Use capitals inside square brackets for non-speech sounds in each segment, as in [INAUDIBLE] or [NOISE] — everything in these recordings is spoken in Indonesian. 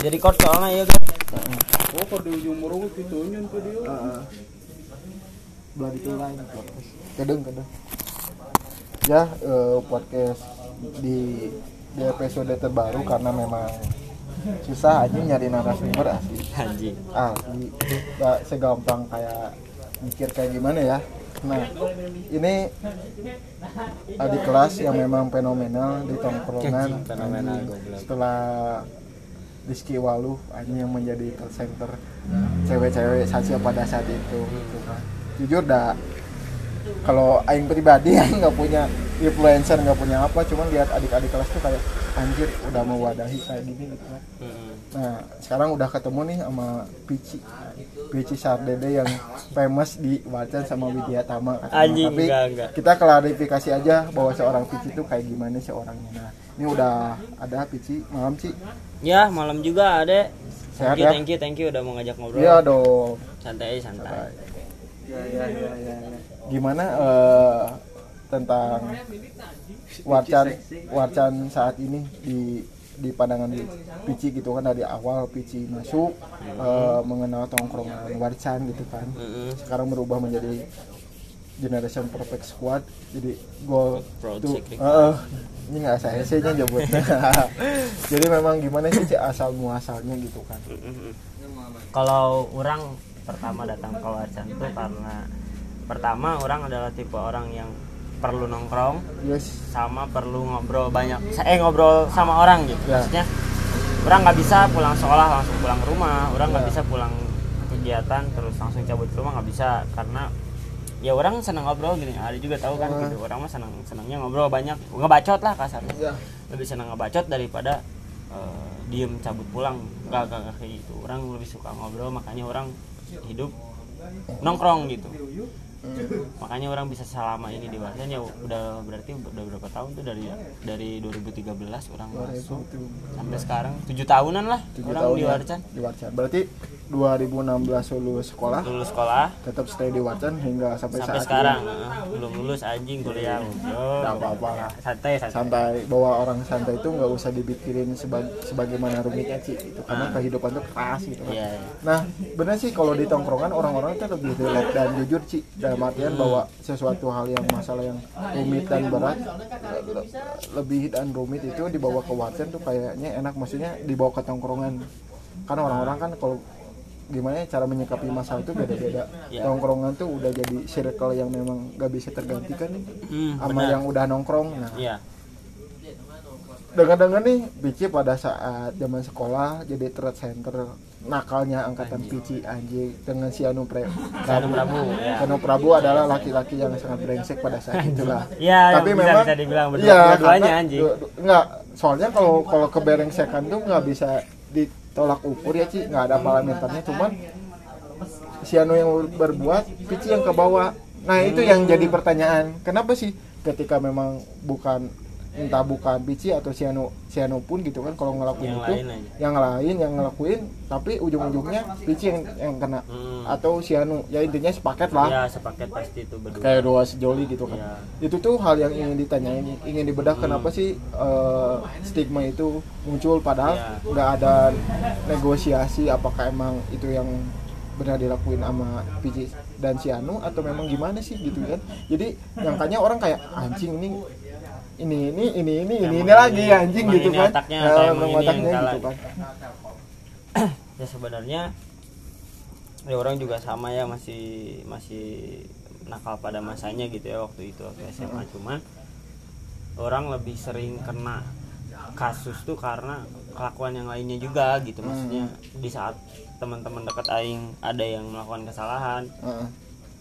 jadi record soalnya ya guys oh kalau di ujung murung itu nyen tuh dia. Heeh. belah itu lain podcast kadang kadang ya eh, podcast di di episode terbaru karena memang susah aja nyari narasumber asli. Anjing asli. Nggak segampang kayak mikir kayak gimana ya. Nah ini adik kelas yang memang fenomenal di tongkrongan. Setelah Rizky Waluh anjing yang menjadi center cewek-cewek saja pada saat itu gitu kan. jujur dah kalau aing pribadi [LAUGHS] yang nggak punya influencer nggak punya apa cuman lihat adik-adik kelas tuh kayak anjir udah mewadahi kayak gini gitu kan Nah, sekarang udah ketemu nih sama Pici. Pici Sardede yang famous di Wacan sama Widya Tama Tapi enggak, enggak. kita klarifikasi aja bahwa seorang Pici itu kayak gimana sih orangnya. Nah, ini udah ada Pici malam Ci. ya malam juga ada Sehat thank you ya? thank you thank you udah mau ngajak ngobrol Iya dong. santai santai Ya, ya, ya, ya, ya. Gimana eh, tentang Wacan Wacan saat ini di di pandangan Pici gitu kan dari awal Pici masuk eh, mengenal tongkrongan Wacan gitu kan. Mm-mm. sekarang berubah menjadi generation perfect squad. Jadi Project, tuh ini nggak saya sih nya nyebutnya [LAUGHS] jadi memang gimana sih asal muasalnya gitu kan. Kalau orang pertama datang ke Wacan tuh karena pertama orang adalah tipe orang yang perlu nongkrong yes. sama perlu ngobrol banyak eh ngobrol sama orang gitu. Ya. maksudnya orang nggak bisa pulang sekolah langsung pulang ke rumah. Orang nggak Ya. bisa pulang kegiatan terus langsung cabut ke rumah nggak bisa. Karena ya orang senang ngobrol gini. Ada juga tahu kan Ah. gitu. Orang mah senang senangnya ngobrol banyak. Ngebacot lah kasarnya. Ya lebih senang ngebacot daripada eh, diem cabut pulang. Nggak nggak nggak kayak gitu. Orang lebih suka ngobrol makanya orang hidup nongkrong gitu. Makanya orang bisa selama ini di Warsan ya udah berarti udah berapa tahun tuh dari dari 2013 orang masuk. Sampai sekarang tujuh tahunan lah tujuh orang tahun di ya, Warcan. di Warcan. Berarti 2016 lulus sekolah. Lulus sekolah. Tetap stay di Warcan hingga sampai, sampai saat sekarang. ini. Belum lulus anjing kuliah. Nggak apa-apa santai santai. Santai bahwa orang santai itu nggak usah dipikirin seba- sebagaimana rumitnya sih itu karena kehidupan tuh keras gitu. Kan. Ah. Iya, iya. Nah, bener sih kalau di tongkrongan orang-orang itu lebih relate dan jujur sih. Dalam artian bahwa sesuatu hal yang masalah yang rumit dan berat le- le- lebih dan rumit itu dibawa ke wajan tuh kayaknya enak. Maksudnya dibawa ke tongkrongan. Karena orang-orang kan kalau gimana ya cara menyikapi masalah itu beda-beda. Ya. Tongkrongan tuh udah jadi circle yang memang gak bisa tergantikan nih Hmm, sama benar. yang udah nongkrong. Nah, iya dengan-dengan nih Pici pada saat zaman sekolah jadi threat center nakalnya angkatan Pici anjing dengan si Anu Pre Anu Prabu, ya. Anu Prabu adalah laki-laki yang sangat brengsek pada saat itulah. Iya, Tapi bisa- memang bisa dibilang berdua- iya, dua-duanya, karena anjing. du- du- enggak, soalnya kalau kalau keberengsekan tuh nggak bisa ditolak ukur ya Ci, nggak ada parameternya cuman si Anu yang berbuat, Pici yang ke bawah. Nah, itu yang jadi pertanyaan. Kenapa sih ketika memang bukan entah bukan Pici atau si Anu, si Anu pun gitu kan kalau ngelakuin Yang itu lain aja. yang lain yang ngelakuin tapi ujung-ujungnya Pici yang yang kena Hmm. atau si Anu ya intinya sepaket lah ya sepaket pasti itu berdua kayak dua sejoli gitu kan Iya. itu tuh hal yang ingin ditanyain ingin dibedah kenapa sih eh, stigma itu muncul padahal Iya. nggak ada negosiasi apakah emang itu yang benar dilakuin sama PJ dan si Anu atau memang gimana sih gitu kan jadi nyangkanya orang kayak anjing ini ini ini ini ini ini, ini lagi ini- anjing gitu ini kan? otaknya Eh, atau emang ini yang otaknya salah? gitu kan. [CLEARS THROAT] Ya sebenarnya ya orang juga sama ya masih masih nakal pada masanya gitu ya waktu itu waktu SMA cuman orang lebih sering kena kasus tuh karena kelakuan yang lainnya juga gitu. Maksudnya di saat teman-teman dekat aing ada yang melakukan kesalahan.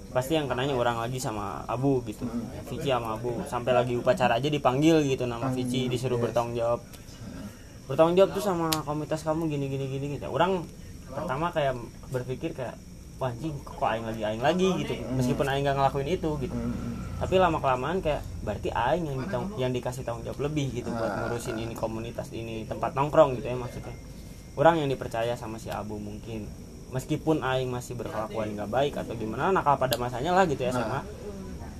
Pasti yang kenanya orang lagi sama Abu gitu. Vici sama Abu. Sampai lagi upacara aja dipanggil gitu nama Vici disuruh bertanggung jawab. Bertanggung jawab tuh sama komunitas kamu gini gini gini gitu. Orang pertama kayak berpikir kayak wah anjing kok aing lagi aing lagi? gitu. Meskipun aing gak ngelakuin itu gitu. Tapi lama kelamaan kayak berarti aing yang ditang- yang dikasih tanggung jawab lebih gitu buat ngurusin ini komunitas ini tempat nongkrong gitu ya maksudnya. Orang yang dipercaya sama si Abu mungkin meskipun aing masih berkelakuan nggak baik atau gimana nakal pada masanya lah gitu ya sama.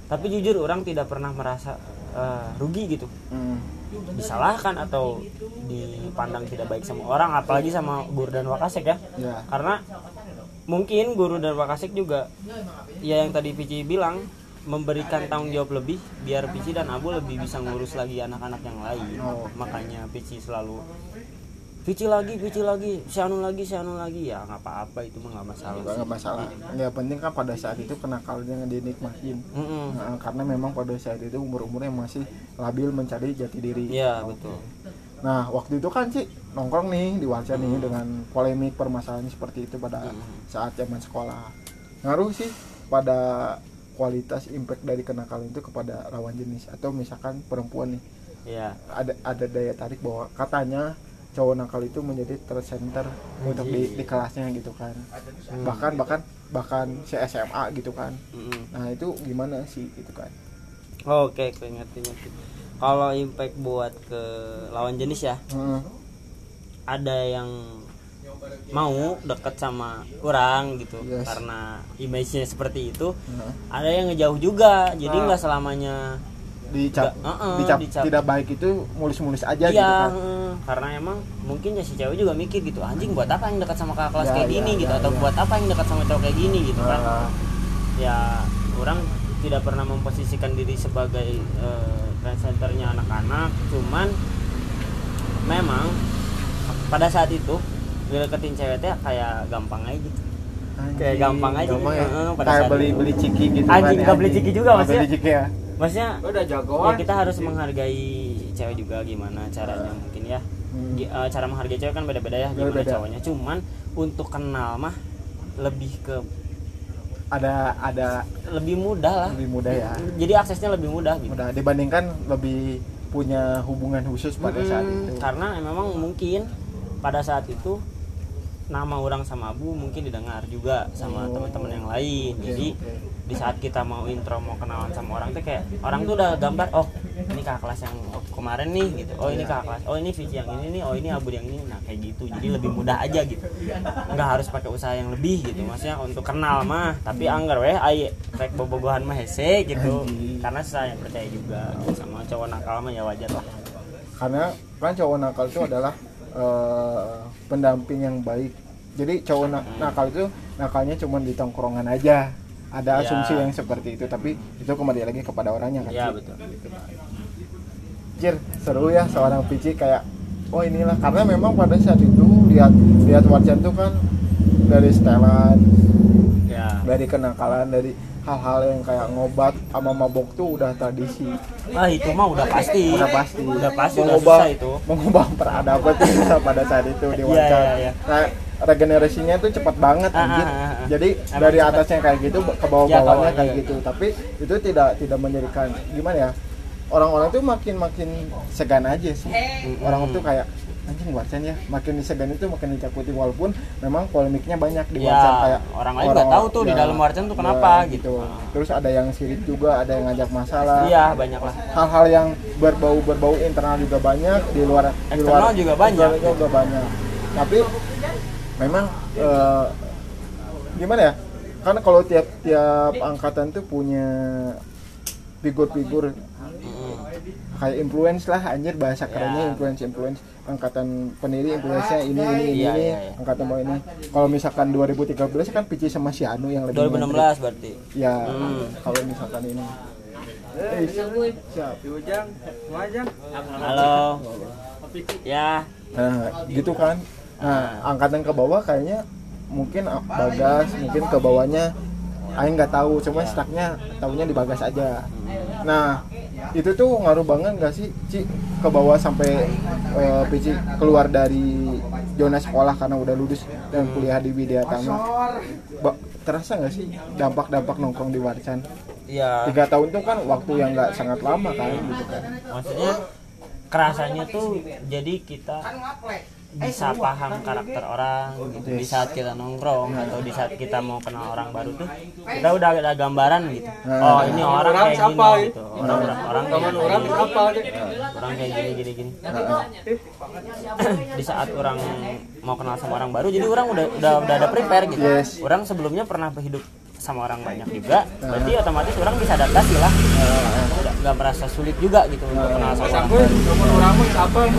Tapi jujur orang tidak pernah merasa eh, rugi gitu. Hmm. disalahkan atau dipandang tidak baik sama orang apalagi sama guru dan wakasek ya. Ya. Karena mungkin guru dan wakasek juga ya yang tadi Pici bilang memberikan tanggung jawab lebih biar Pici dan Abu lebih bisa ngurus lagi anak-anak yang lain. Oh. makanya Pici selalu Pici lagi, Pici lagi, si Anu lagi, si Anu lagi. Ya nggak apa-apa itu mah nggak masalah nggak masalah. Yang penting kan pada saat itu kenakalnya dinikmatin. Mm-mm. Nah, karena memang pada saat itu umur-umurnya masih labil mencari jati diri. Iya betul. Nah, waktu itu kan sih nongkrong nih di Walca nih dengan polemik permasalahan seperti itu pada saat zaman sekolah. Ngaruh sih pada kualitas impact dari kenakalan itu kepada lawan jenis atau misalkan perempuan nih. Iya. ada ada daya tarik bahwa katanya cowok nakal itu menjadi tersenter untuk di, di kelasnya gitu kan. Bahkan bahkan bahkan si SMA gitu kan. Mm-mm. Nah, itu gimana sih gitu kan. Oke, oke, ngerti ngerti. Kalau impact buat ke lawan jenis ya, Heeh. ada yang mau deket sama orang gitu Yes. karena image-nya seperti itu. Heeh. Ada yang ngejauh juga, jadi Ah. nggak selamanya Dicap, Nggak, heeh, dicap, dicap. tidak baik itu mulus-mulus aja gitu Iya, kan. heeh. karena emang mungkin ya si cewek juga mikir gitu, anjing buat apa yang dekat sama kakak kelas Ya, kayak ya, gini gitu ya, atau ya. buat apa yang dekat sama cowok kayak gini gitu kan. Ah. ya orang tidak pernah memposisikan diri sebagai trendsetternya anak-anak cuman memang pada saat itu deketin cewek teh kayak gampang aja gitu Kayak gampang aja gampang gitu. ya. Pada kayak beli itu. beli ciki gitu Anjing, kan, beli ciki juga, maksudnya. beli ciki ya maksudnya Udah ya jagoan. kita harus menghargai cewek juga gimana caranya mungkin ya. Hmm. Eh, cara menghargai cewek kan beda-beda ya gimana Beda-beda. cowoknya. Cuman untuk kenal mah lebih ke ada ada lebih mudah lah. Lebih mudah ya. Jadi aksesnya lebih mudah gitu. Mudah. Dibandingkan lebih punya hubungan khusus pada saat Mm-mm, itu. karena memang mungkin pada saat itu nama orang sama Abu mungkin didengar juga sama Oh. teman-teman yang lain. Oke, jadi di saat kita mau intro mau kenalan sama orang tuh kayak orang tuh udah gambar oh ini kakak kelas yang kemarin nih gitu. Oh ini Iya. kakak kelas oh ini Vici yang ini nih oh ini Abu yang ini. Nah kayak gitu. Jadi [LAUGHS] lebih mudah aja gitu. Nggak harus pakai usaha yang lebih gitu. Maksudnya untuk kenal mah tapi anggar weh ayo rek bobogohan mah hese gitu. Karena saya percaya juga. Gitu, sama cowok nakal mah ya wajar lah. Karena kan cowok nakal itu adalah eh, pendamping yang baik. Jadi cowok na- nakal itu nakalnya cuma di tongkrongan aja. Ada Ya. asumsi yang seperti itu tapi itu kembali lagi kepada orangnya kan? Ya betul. Jir, seru ya seorang Pici kayak oh inilah. Karena memang pada saat itu lihat lihat Warjan tuh kan dari setelan ya. Dari kenakalan dari hal-hal yang kayak ngobat sama mabok tuh udah tradisi. Ah itu mah udah pasti. Udah pasti. Udah pasti mengubah itu. mengubah peradaban tuh bisa pada saat itu di [LAUGHS] Iya, Warjan iya, iya. nah regenerasinya tuh cepat banget Ah, anjir ah, ah, ah. jadi Emang dari cepat. atasnya kayak gitu ke bawah Ya, kayak iya. gitu. Tapi itu tidak tidak menjadikan gimana ya? Orang-orang tuh makin makin segan aja sih. Orang tuh kayak anjing Warcan ya. Makin disegan itu makin dicakuti walaupun memang polemiknya banyak di Ya, Warcan kayak orang lain nggak tahu tuh di dalam Warcan tuh kenapa, gitu. terus ada yang sirik juga ada yang ngajak masalah. Iya banyak lah. Hal-hal yang berbau berbau internal juga banyak di luar di luar Eksternal juga banyak. eksternal juga banyak. Tapi memang eh, gimana ya? Karena kalau tiap tiap angkatan tuh punya figur-figur. Kayak influence lah anjir bahasa kerennya Ya. influence influence angkatan pendiri influence-nya ini ini ini, Iya, ini iya, iya. angkatan bawah ini kalau misalkan 2013 kan Pici sama si Anu yang lebih 2016 berarti ya Hmm. kalau misalkan ini eh, siap Ujang, Wajang. halo ya Nah, gitu kan. Nah, angkatan ke bawah kayaknya mungkin ah, Bagas, mungkin ke bawahnya Aing nggak tahu, cuma staknya tahunya di Bagas aja. Nah, itu tuh ngaruh banget nggak sih, Ci, ke bawah sampai eh, Pici keluar dari zona sekolah karena udah lulus dan kuliah di Widya Tama. Ba- terasa nggak sih dampak-dampak nongkrong di Warcan? iya Tiga tahun tuh kan waktu yang nggak sangat lama kan, gitu kan. maksudnya kerasanya tuh jadi kita bisa paham karakter orang gitu. Di saat kita nongkrong atau di saat kita mau kenal orang baru tuh kita udah ada gambaran gitu. Oh ini orang kayak gini gitu. orang orang orang kayak Orang gini apa? orang kayak gini gini gini. Di saat orang mau kenal sama orang baru jadi orang udah udah udah ada prepare gitu. Yes. orang sebelumnya pernah hidup sama orang banyak juga berarti otomatis orang bisa adaptasi lah. Nggak merasa sulit juga gitu untuk kenal sama orang Sampai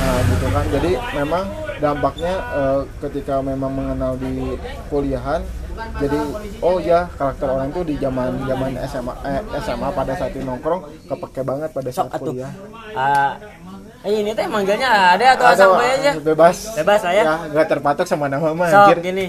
Nah gitu kan, jadi memang dampaknya eh, ketika memang mengenal di kuliahan, jadi oh ya karakter orang itu di zaman zaman SMA eh, SMA pada saat itu nongkrong kepake banget pada sok saat atuh kuliah. Ah, eh ini teh manggilnya ada atau sampai aja bebas. Bebas lah ya. Ya, nggak terpatok sama nama mah sok anjir. gini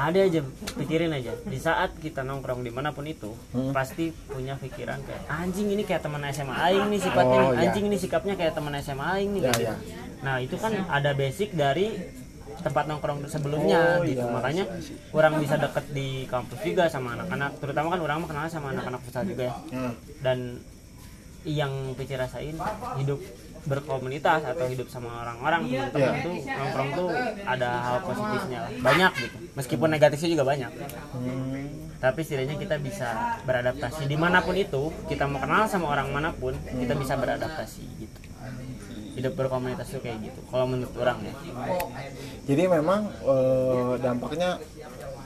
ada aja pikirin aja di saat kita nongkrong di mana pun itu Hmm. pasti punya pikiran kayak anjing ini kayak teman SMA aing nih sifatnya Oh, nih iya. anjing ini sikapnya kayak teman SMA aing nih Ya, gitu. ya. nah itu kan ada basic dari tempat nongkrong sebelumnya Oh, gitu iya, makanya orang bisa deket di kampus juga sama anak-anak terutama kan orang kenal sama anak-anak futsal juga ya Hmm. dan yang Pici rasain hidup berkomunitas atau hidup sama orang-orang teman-teman Iya. tuh nongkrong tuh ada hal positifnya lah. banyak gitu. Meskipun negatifnya juga banyak. Hmm. tapi setidaknya kita bisa beradaptasi. Di mana pun itu kita mau kenal sama orang mana pun kita bisa beradaptasi gitu. Hidup berkomunitas tuh kayak gitu kalau menurut orang ya. Jadi memang eh, dampaknya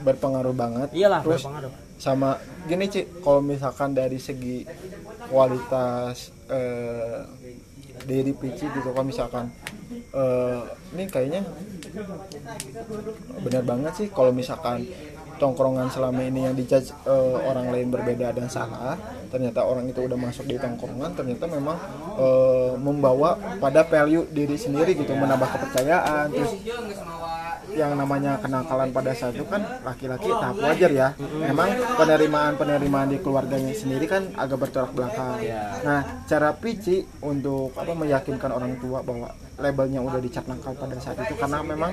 berpengaruh banget. iyalah Terus berpengaruh. sama gini Ci, kalau misalkan dari segi kualitas eh, diri Pici gitu kan misalkan. Eh, ini kayaknya benar banget sih kalau misalkan tongkrongan selama ini yang dijudge eh, orang lain berbeda dan salah ternyata orang itu udah masuk di tongkrongan ternyata memang eh, membawa pada value diri sendiri gitu menambah kepercayaan terus yang namanya kenakalan pada saat itu kan laki-laki tahap wajar ya. Memang penerimaan penerimaan di keluarganya sendiri kan agak bertolak belakang. Nah, cara Pici untuk apa meyakinkan orang tua bahwa labelnya udah dicap nakal pada saat itu karena memang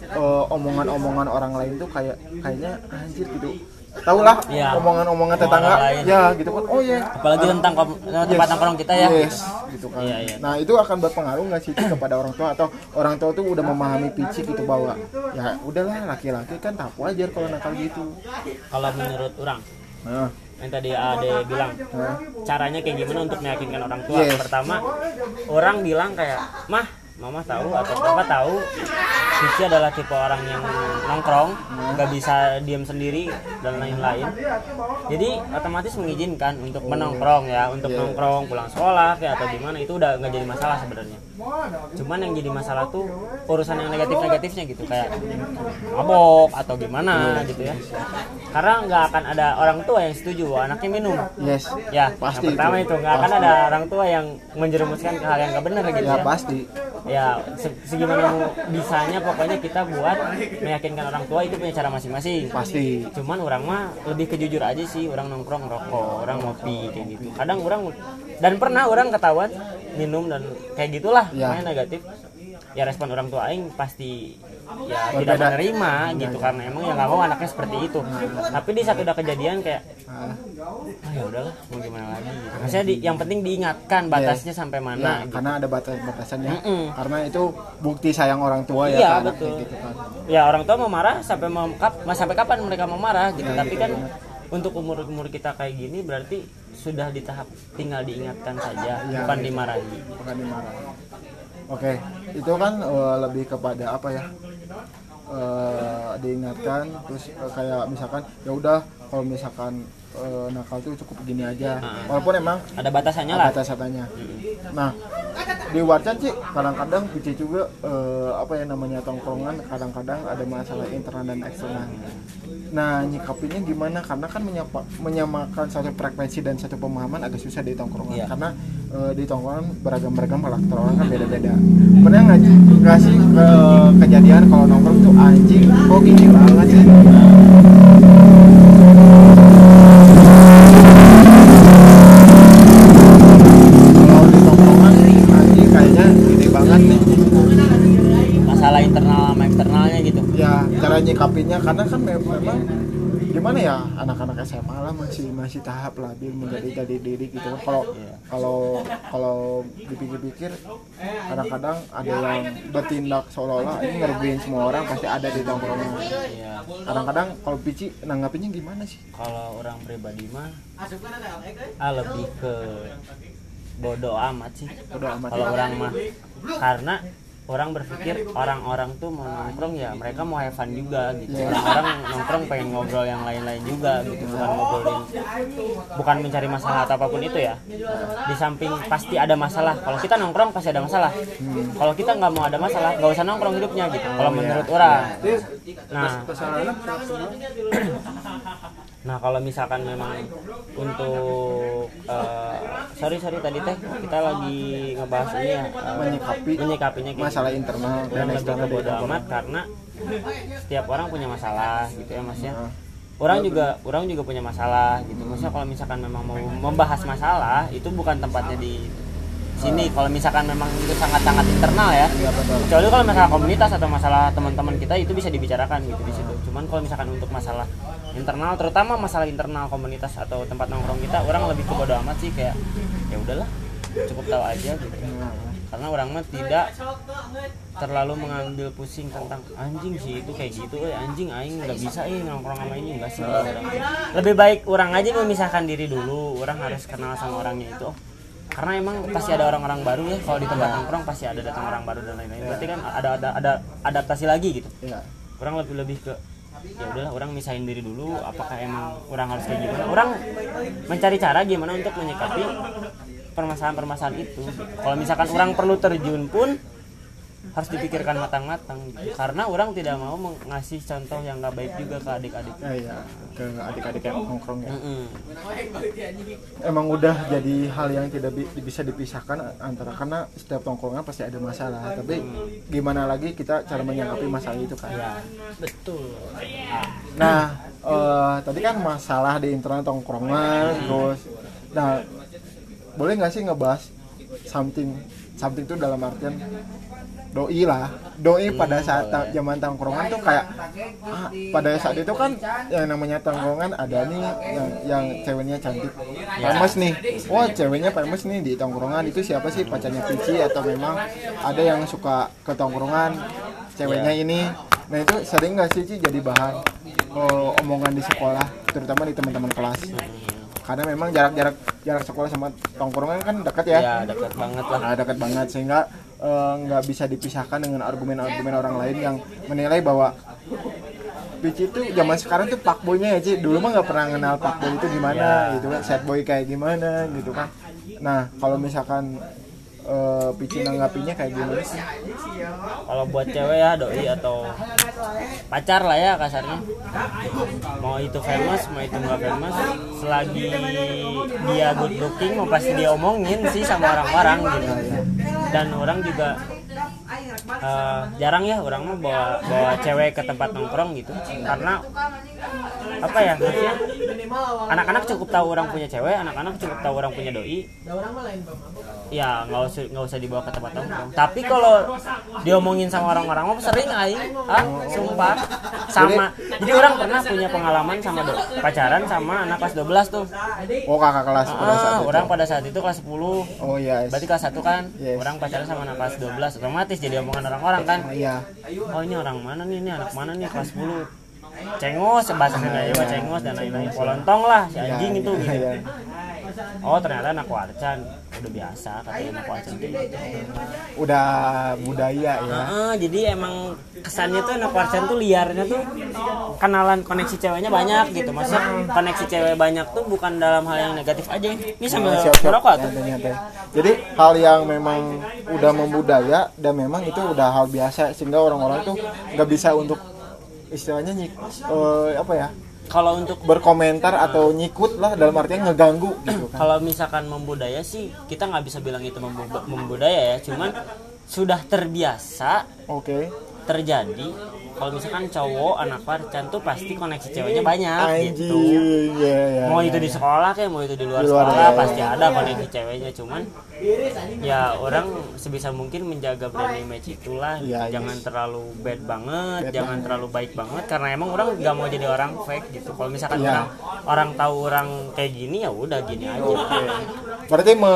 eh, omongan-omongan orang lain tuh kayak kayaknya anjir gitu. Tahu lah Iya. omongan-omongan Omongan tetangga. lain. Ya, gitu kan. Oh ya. apalagi tentang kom- tempat Yes. nongkrong kita ya Yes, gitu kan. Iya, iya. Nah, itu akan berpengaruh nggak sih Ci, kepada orang tua atau orang tua tuh udah memahami Pici gitu bahwa ya udahlah laki-laki kan tahap wajar kalau nakal gitu. kalau menurut orang Nah, yang tadi Ade bilang nah, caranya kayak gimana untuk meyakinkan orang tua Yes. pertama orang bilang kayak mah mama tahu atau papa tahu Cici adalah tipe orang yang nongkrong nggak bisa diam sendiri dan lain-lain jadi otomatis mengizinkan untuk menongkrong ya untuk Yeah. nongkrong pulang sekolah kayak atau gimana itu udah nggak jadi masalah sebenarnya cuman yang jadi masalah tuh urusan yang negatif-negatifnya gitu kayak mabok atau gimana gitu ya karena nggak akan ada orang tua yang setuju anaknya minum yes. Ya, Pasti yang pertama itu. nggak akan ada orang tua yang menjerumuskan ke hal yang nggak benar gitu Ya ya. pasti. Ya, se- segimana bisanya pokoknya kita buat meyakinkan orang tua itu punya cara masing-masing. Pasti. Cuman orang mah lebih ke jujur aja sih, orang nongkrong rokok, orang ngopi kayak gitu. Kadang orang dan pernah orang ketahuan minum dan kayak gitulah, Ya. negatif. Ya respon orang tua aing pasti ya tidak Berbeda. menerima gitu karena emang ya nggak mau anaknya seperti itu. Tapi di saat udah kejadian kayak Nah, ah ya udahlah mau gimana lagi gitu. maksudnya di, yang penting diingatkan batasnya sampai ya, mana gitu. karena ada batas-batasannya. Mm-mm. Karena itu bukti sayang orang tua ya Iya, betul. gitu kan. ya orang tua mau marah sampai mau kap- mas- sampai kapan mereka mau marah gitu tapi kan untuk umur umur kita kayak gini berarti sudah di tahap tinggal diingatkan saja Iya, bukan gitu. dimarahi Bukan dimarah. Oke, itu kan eh, lebih kepada apa ya? Eh, diingatkan terus eh, kayak misalkan ya udah kalau misalkan eh, nakal tuh cukup gini aja. Walaupun emang ada batasannya lah batasannya. Nah, di Warcan sih kadang-kadang Pici juga eh, apa ya namanya tongkrongan kadang-kadang ada masalah internal dan eksternal. Nah, nyikapinnya gimana? Karena kan menyapa, menyamakan satu frekuensi dan satu pemahaman agak susah di tongkrongan Iya. karena eh, di tongkrongan beragam-beragam karakter orang kan beda-beda. Pernah nggak nggak sih eh, kejadian kalau nongkrong tuh anjing kok gini banget sih? SMA lah masih masih tahap labil menjadi jadi diri gitu. Kan kalau kalau kalau dipikir-pikir kadang-kadang ada yang bertindak seolah-olah ini ngerugiin semua orang pasti ada di tongkrongan. Ya kadang-kadang kalau pici nanggapinnya gimana sih? Kalau orang pribadi mah ah lebih ke bodoh amat sih. Udah amat. Kalau orang mah karena orang berpikir orang-orang tuh mau nongkrong ya mereka mau have fun juga gitu orang-orang nongkrong pengen ngobrol yang lain-lain juga gitu bukan ngobrolin bukan mencari masalah atau apa pun itu ya di samping pasti ada masalah kalau kita nongkrong pasti ada masalah kalau kita nggak mau ada masalah nggak usah nongkrong hidupnya gitu kalau menurut orang nah Nah kalau misalkan memang untuk eh, sorry sorry tadi teh kita lagi ngebahas ini ya eh, Menyikapi menyikapinya kayak masalah gitu. internal dan eksternal bodo amat karena setiap orang punya masalah gitu ya mas ya. Nah. Orang juga orang juga punya masalah gitu. Maksudnya kalau misalkan memang mau membahas masalah itu bukan tempatnya di sini. Kalau misalkan memang itu sangat-sangat internal ya. Iya. Kecuali kalau masalah komunitas atau masalah teman-teman kita itu bisa dibicarakan gitu di situ. Cuman kalau misalkan untuk masalah internal, terutama masalah internal komunitas atau tempat nongkrong kita, orang lebih ke bodo amat sih kayak ya udahlah, cukup tahu aja gitu. Karena orang mah tidak terlalu mengambil pusing tentang anjing sih itu kayak gitu, eh anjing aing nggak bisa eh nongkrong sama ini enggak sih orang. Lebih baik orang aja memisahkan diri dulu, orang harus kenal sama orangnya itu. Karena emang pasti ada orang-orang baru ya kalau di tempat nongkrong pasti ada datang orang baru dan lain-lain. Berarti kan ada ada ada adaptasi lagi gitu Iya. orang lebih lebih ke ya udahlah orang misahin diri dulu apakah emang orang harus kayak gimana? Orang mencari cara gimana untuk menyikapi permasalahan-permasalahan itu. Kalau misalkan orang perlu terjun pun harus dipikirkan matang-matang gitu. karena orang tidak mau ngasih contoh yang nggak baik juga ke adik-adik Ya, iya. ke adik-adik yang nongkrong ya. Mm-mm. Emang udah jadi hal yang tidak bi- bisa dipisahkan antara karena setiap tongkrongan pasti ada masalah. Tapi gimana lagi kita cara menyikapi masalah itu kan? ya betul Nah, eh, tadi kan masalah di internal tongkrongan, terus, nah boleh nggak sih ngebahas something, something itu dalam artian doi lah, doi pada saat ta- zaman tongkrongan tuh kayak ah, pada saat itu kan yang namanya tongkrongan ada nih yang yang ceweknya cantik, famous nih, wah ceweknya famous nih di tongkrongan. Itu siapa sih? Pacarnya Pici atau memang ada yang suka ke tongkrongan ceweknya ini? Nah itu sering nggak sih Ci jadi bahan oh, omongan di sekolah, terutama di teman-teman kelas. Karena memang jarak-jarak jarak sekolah sama tongkrongan kan dekat ya, ya dekat banget lah. Nah, dekat banget. Sehingga eh, nggak bisa dipisahkan dengan argumen-argumen orang lain yang menilai bahwa Pici itu zaman sekarang tuh fuckboynya ya Ci. Dulu mah nggak pernah kenal fuckboy itu gimana gitu kan sad boy kayak gimana gitu kan. Nah kalau misalkan eh, Pici nanggapinya kayak gimana sih? Kalau buat cewek ya doi atau pacar lah ya kasarnya. Mau itu famous mau itu nggak famous selagi dia good looking mau pasti dia omongin sih sama orang-orang gitu dan orang juga eh, jarang ya orang mah bawa bawa cewek ke tempat nongkrong gitu. Karena apa ya? Maksudnya anak-anak cukup tahu orang punya cewek anak-anak cukup tahu orang punya doi. Ya nggak usah nggak usah dibawa ke tempat nongkrong tapi kalau diomongin sama orang-orang mah sering aing. Ah sumpah. Sama. Jadi orang pernah punya pengalaman sama do, pacaran sama anak kelas 12 tuh. Oh kakak kelas pada saat ah, itu. orang pada saat itu kelas 10 oh iya berarti kelas 1 kan? Yes. orang pacaran sama anak kelas 12 otomatis jadi omongan orang-orang kan? Iya. Oh ini orang mana nih? Ini anak mana nih? Kelas 10 cengos bahasa Sunda Jawa cengos dan lain-lain. Polontong lah si anjing itu gitu. iya. oh ternyata anak warcan udah biasa katanya anak warcan kayak gitu. Udah budaya ya. Heeh, jadi emang kesannya tuh anak warcan tuh liarnya tuh kenalan koneksi ceweknya banyak gitu. Maksudnya koneksi cewek banyak tuh bukan dalam hal yang negatif aja. Ini sambil Nah, siap-siap. merokok tuh. jadi hal yang memang udah membudaya dan memang itu udah hal biasa sehingga orang-orang tuh nggak bisa untuk istilahnya nyik eh, apa ya? Kalau untuk berkomentar atau nyikut lah dalam artian ngeganggu gitu kan. Kalau misalkan membudaya sih kita nggak bisa bilang itu membu- membudaya ya. Cuman sudah terbiasa oke terjadi kalau misalkan cowok anak warcan tuh pasti koneksi ceweknya banyak gitu anjing ya ya mau itu di ya. sekolah kayak mau itu di luar Di luar, sekolah pasti ada koneksi ceweknya cuman ya orang sebisa mungkin menjaga brand image itulah Iya, jangan yes. terlalu bad banget Bad jangan banget. terlalu baik banget karena emang orang nggak mau jadi orang fake gitu kalau misalkan Iya. orang orang tahu orang kayak gini ya udah gini aja berarti me,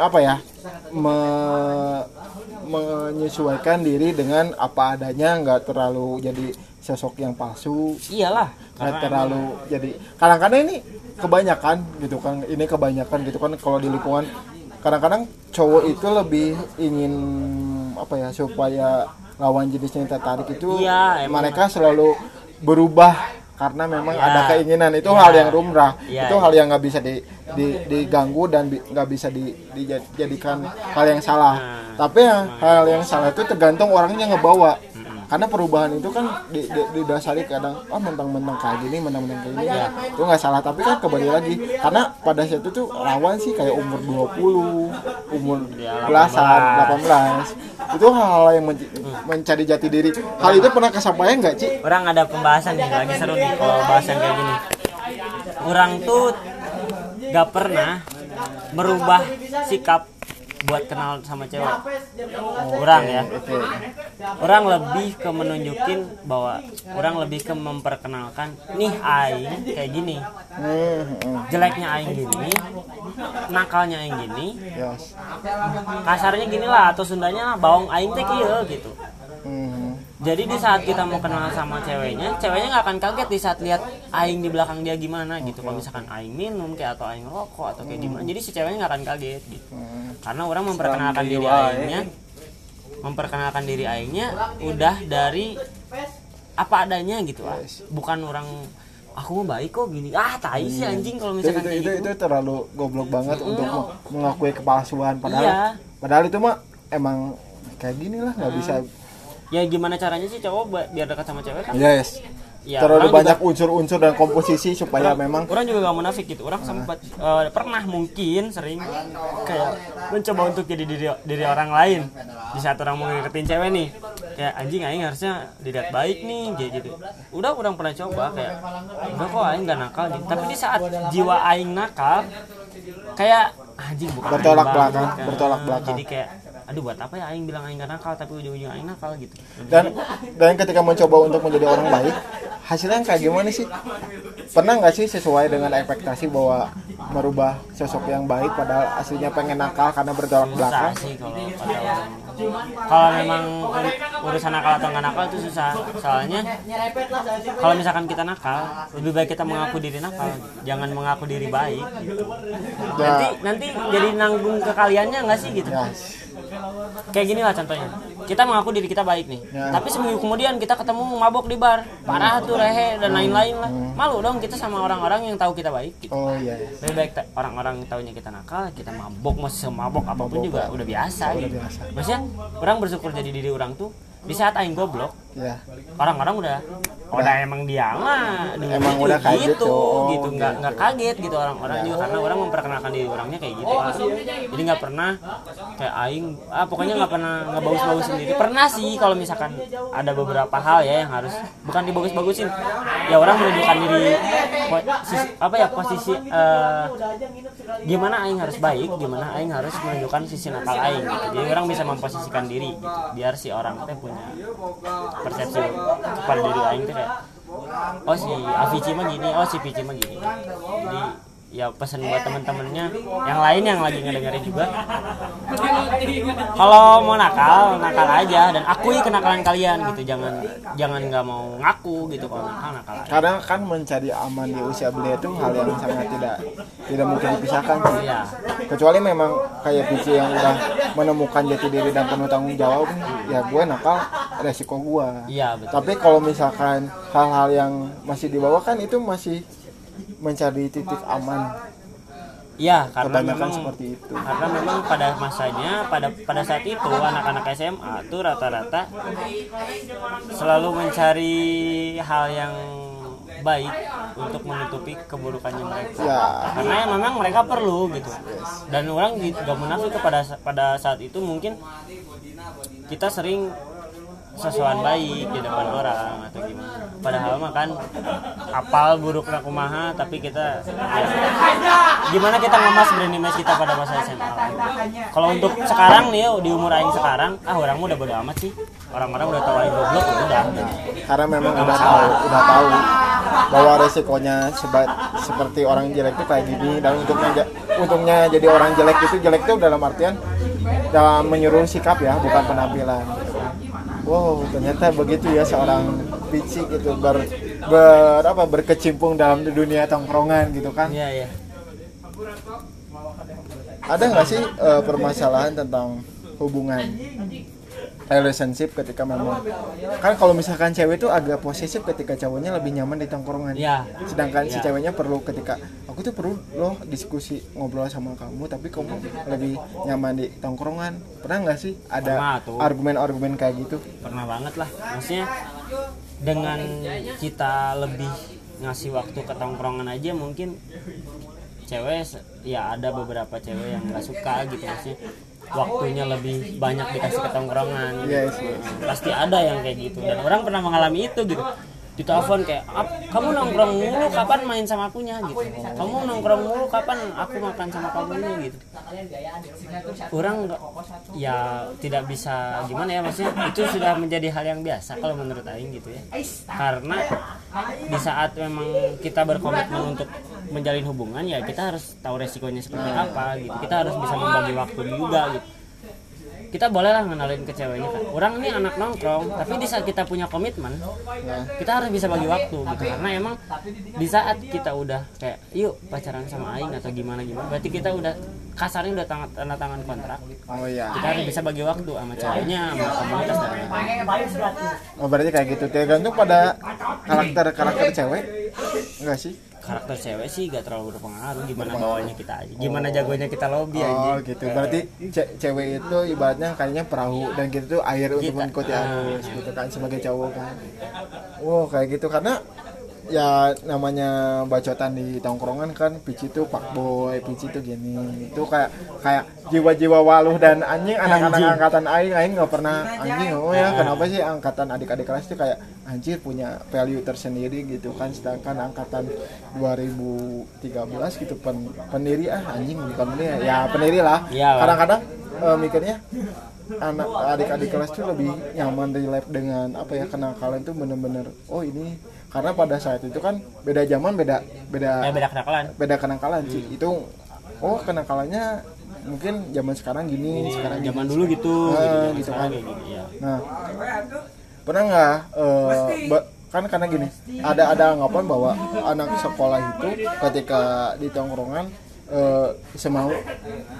apa ya me, menyesuaikan diri dengan apa adanya nggak terlalu jadi sosok yang palsu iyalah nggak terlalu jadi kadang-kadang ini kebanyakan gitu kan ini kebanyakan gitu kan kalau di lingkungan kadang-kadang cowok itu lebih ingin apa ya supaya lawan jenisnya yang tertarik itu Iya, emang. mereka selalu berubah karena memang Iya. ada keinginan itu Iya. hal yang lumrah Iya, itu iya. hal yang nggak bisa di, di- diganggu dan bi- nggak bisa di- dijadikan hal yang salah Nah. tapi yang hal yang salah itu tergantung orangnya ngebawa karena perubahan itu kan di- di- didasari kadang oh mentang-mentang kayak gini mentang-mentang kayak gini Iya. itu nggak salah tapi kan kembali lagi karena pada saat itu tuh rawan sih kayak umur 20 umur Ya, belasan 18. 18 itu hal-hal yang mencari jati diri. Hal itu pernah kesampaian nggak Ci? orang ada pembahasan nih lagi seru nih kalau bahasan kayak gini. Orang tuh gak pernah merubah sikap buat kenal sama cewek. Orang ya. Orang lebih ke menunjukin bahwa orang lebih ke memperkenalkan nih aing kayak gini. Jeleknya aing gini nakalnya aing gini. Kasarnya gini lah atau sundanya lah, bawang aing teh gitu Hmm, jadi di saat kita mau kenal sama ceweknya ceweknya nggak akan kaget di saat lihat aing di belakang dia gimana gitu. Kalau misalkan aing minum kayak atau aing rokok atau kayak gimana jadi si ceweknya nggak akan kaget gitu. Hmm. karena orang memperkenalkan diri ya. aingnya memperkenalkan diri aingnya udah dari apa adanya gitu Yes. bukan orang aku mau baik kok gini. Ah tai sih anjing kalau itu, misalkan itu, kayak itu, gitu. itu terlalu goblok banget untuk me- mengakui kepalsuan. Padahal Iya. padahal itu mah emang kayak gini lah nggak bisa ya gimana caranya sih cowok biar dekat sama cewek kan yes. Ya, terlalu banyak unsur-unsur dan komposisi supaya orang, memang orang juga gak munafik gitu. Orang sempat eh, pernah mungkin sering kayak mencoba untuk jadi diri diri orang lain. Di saat orang mau ngedeketin cewek nih kayak anjing aing harusnya dilihat baik nih kayak gitu. Udah orang pernah coba kayak udah kok aing gak nakal. Gitu. Tapi di saat jiwa aing nakal kayak anjing bukan Bertolak belakang, kan. bertolak belakang. jadi kayak aduh buat apa ya aing bilang aing gak nakal tapi ujung-ujung aing nakal gitu. Dan dan ketika mencoba untuk menjadi orang baik hasilnya kayak gimana sih? Pernah nggak sih sesuai dengan ekspektasi bahwa merubah sosok yang baik padahal aslinya pengen nakal karena bertolak belakang? sih kalau kalau memang ur- urusan nakal atau nggak nakal itu susah. Soalnya kalau misalkan kita nakal lebih baik kita mengaku diri nakal jangan mengaku diri baik. Nanti nanti jadi nanggung kekaliannya nggak sih gitu kayak gini lah contohnya kita mengaku diri kita baik nih Ya. tapi seminggu kemudian kita ketemu mabok di bar parah tuh rehe dan lain-lain lah malu dong kita sama orang-orang yang tahu kita baik gitu. oh iya iya. lebih baik orang-orang tahunya kita nakal kita mabok mau semabok apa pun juga udah biasa Udah gitu biasa. maksudnya orang bersyukur jadi diri orang tuh di saat aing goblok ya orang-orang udah udah. emang dia mah Emang udah kayak gitu, gitu. Oh, gitu. Nggak nggak kaget gitu orang-orang juga karena orang memperkenalkan diri orangnya kayak gitu. Lah. jadi nggak pernah kayak aing ah pokoknya nggak pernah nggak bagus-bagus sendiri. Pernah sih kalau misalkan ada beberapa hal ya yang harus bukan dibagus-bagusin. Ya orang menunjukkan diri apa ya posisi eh, gimana aing harus baik gimana aing harus menunjukkan sisi nakal aing gitu. Jadi orang bisa memposisikan diri gitu. Biar si orang teh punya persepsi pada diri aing teh kayak oh si Avici mah gini oh si Pici mah gini. Jadi ya pesan buat temen-temennya. Yang lain yang lagi ngedengerin juga. Kalau mau nakal nakal aja. Dan akui kenakalan kalian gitu. Jangan jangan nggak mau ngaku gitu kalau nakal nakal aja. Karena kan mencari aman di usia belia itu hal yang sangat tidak tidak mungkin dipisahkan sih. Iya. kecuali memang kayak Pici yang udah menemukan jati diri dan penuh tanggung jawab ya gue nakal resiko gue. Iya betul. Tapi kalau misalkan hal-hal yang masih di bawah kan itu masih mencari titik aman. Iya, karena kebanyakan memang seperti itu. karena memang pada masanya pada pada saat itu anak-anak SMA tuh rata-rata selalu mencari hal yang baik untuk menutupi keburukannya mereka. Ya. Karena ya memang mereka perlu gitu. Dan orang juga munafik pada pada saat itu mungkin kita sering sesuatu baik di depan orang atau gimana. Padahal mah kan apal buruk kumaha tapi kita ya, gimana kita ngemas brand image kita pada masa SMA kalau untuk sekarang nih di umur aing sekarang ah orang udah bodo amat sih. Orang-orang udah tahu aing goblok udah. Karena memang udah tahu udah tahu bahwa resikonya seba- seperti orang jelek itu kayak gini dan untuknya ja- untungnya jadi orang jelek itu jelek itu dalam artian dalam menyuruh sikap ya bukan penampilan wow ternyata begitu ya seorang pici gitu ber, ber apa berkecimpung dalam dunia tongkrongan gitu kan. Iya iya. Ada nggak sih eh, permasalahan tentang hubungan relationship ketika memang kan kalau misalkan cewek itu agak posesif ketika cowoknya lebih nyaman di tongkrongan. Ya sedangkan si Iya. ceweknya perlu ketika aku tuh perlu loh diskusi ngobrol sama kamu tapi kamu lebih nyaman di tongkrongan. Pernah nggak sih ada argumen-argumen kayak gitu? Pernah banget lah. Maksudnya dengan kita lebih ngasih waktu ke tongkrongan aja mungkin cewek ya ada beberapa cewek yang nggak suka gitu maksudnya waktunya lebih banyak dikasih ke tongkrongan. Yes, yes. pasti ada yang kayak gitu. Dan orang pernah mengalami itu gitu ditelepon kayak "Ap, kamu nongkrong mulu kapan main sama akunya? Gitu. Kamu nongkrong mulu kapan aku makan sama kamunya? Gitu. Orang ya tidak bisa gimana ya maksudnya itu sudah menjadi hal yang biasa kalau menurut Aing gitu ya. Karena di saat memang kita berkomitmen untuk menjalin hubungan ya kita harus tahu resikonya seperti apa gitu. Kita harus bisa membagi waktu juga gitu kita bolehlah ngenalin ke ceweknya kan. Orang ini anak nongkrong tapi di saat kita punya komitmen kita harus bisa bagi waktu gitu. Karena emang di saat kita udah kayak yuk pacaran sama Aing atau gimana gimana berarti kita udah kasarnya udah tanda, tanda tangan kontrak. Oh iya. Kita harus bisa bagi waktu sama ceweknya sama komunitas dan lain-lain. Oh berarti kayak gitu. Tergantung pada karakter karakter cewek? Enggak sih karakter cewek sih gak terlalu berpengaruh gimana bawanya kita aja gimana jagonya kita lobby Oh aja gitu. Berarti ce- cewek itu ibaratnya kayaknya perahu dan kita tuh air untuk mengikuti Ah. arus gitu kan sebagai cowok kan. Wow kayak gitu karena ya namanya bacotan di tongkrongan kan pici tuh pak boy pici tuh gini. Itu kayak kayak jiwa-jiwa waluh dan anjing anak-anak angkatan aing aing nggak pernah anjing. Oh ya kenapa sih angkatan adik-adik kelas tuh kayak anjir punya value tersendiri gitu kan. Sedangkan angkatan 2013 gitu pen, pendiri ah anjing bukan pendiri. Ya pendiri lah. Iya kadang-kadang eh, mikirnya anak adik-adik kelas tuh lebih nyaman relate dengan apa ya kenakalan tuh bener-bener oh ini karena pada saat itu kan beda zaman beda beda eh beda kenakalan beda kenakalan sih itu oh kenakalannya mungkin zaman sekarang gini sekarang gini. zaman dulu gitu Ah, gitu, zaman gitu sekarang kan. gini ya Nah, pernah nggak eh, ba- kan karena gini, ada ada anggapan bahwa anak sekolah itu ketika di tongkrongan eh, semau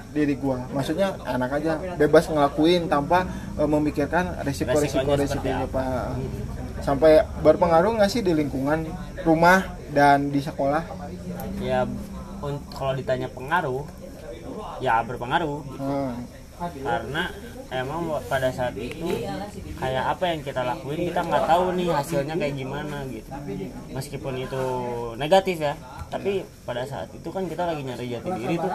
diri gua, maksudnya anak aja bebas ngelakuin tanpa eh, memikirkan resiko-resiko Resikonya seperti resikonya pak. Sampai berpengaruh nggak sih di lingkungan rumah dan di sekolah? ya kalau ditanya pengaruh ya berpengaruh. Hmm. karena emang pada saat itu kayak apa yang kita lakuin kita nggak tahu nih hasilnya kayak gimana gitu. Meskipun itu negatif ya tapi pada saat itu kan kita lagi nyari jati diri tuh.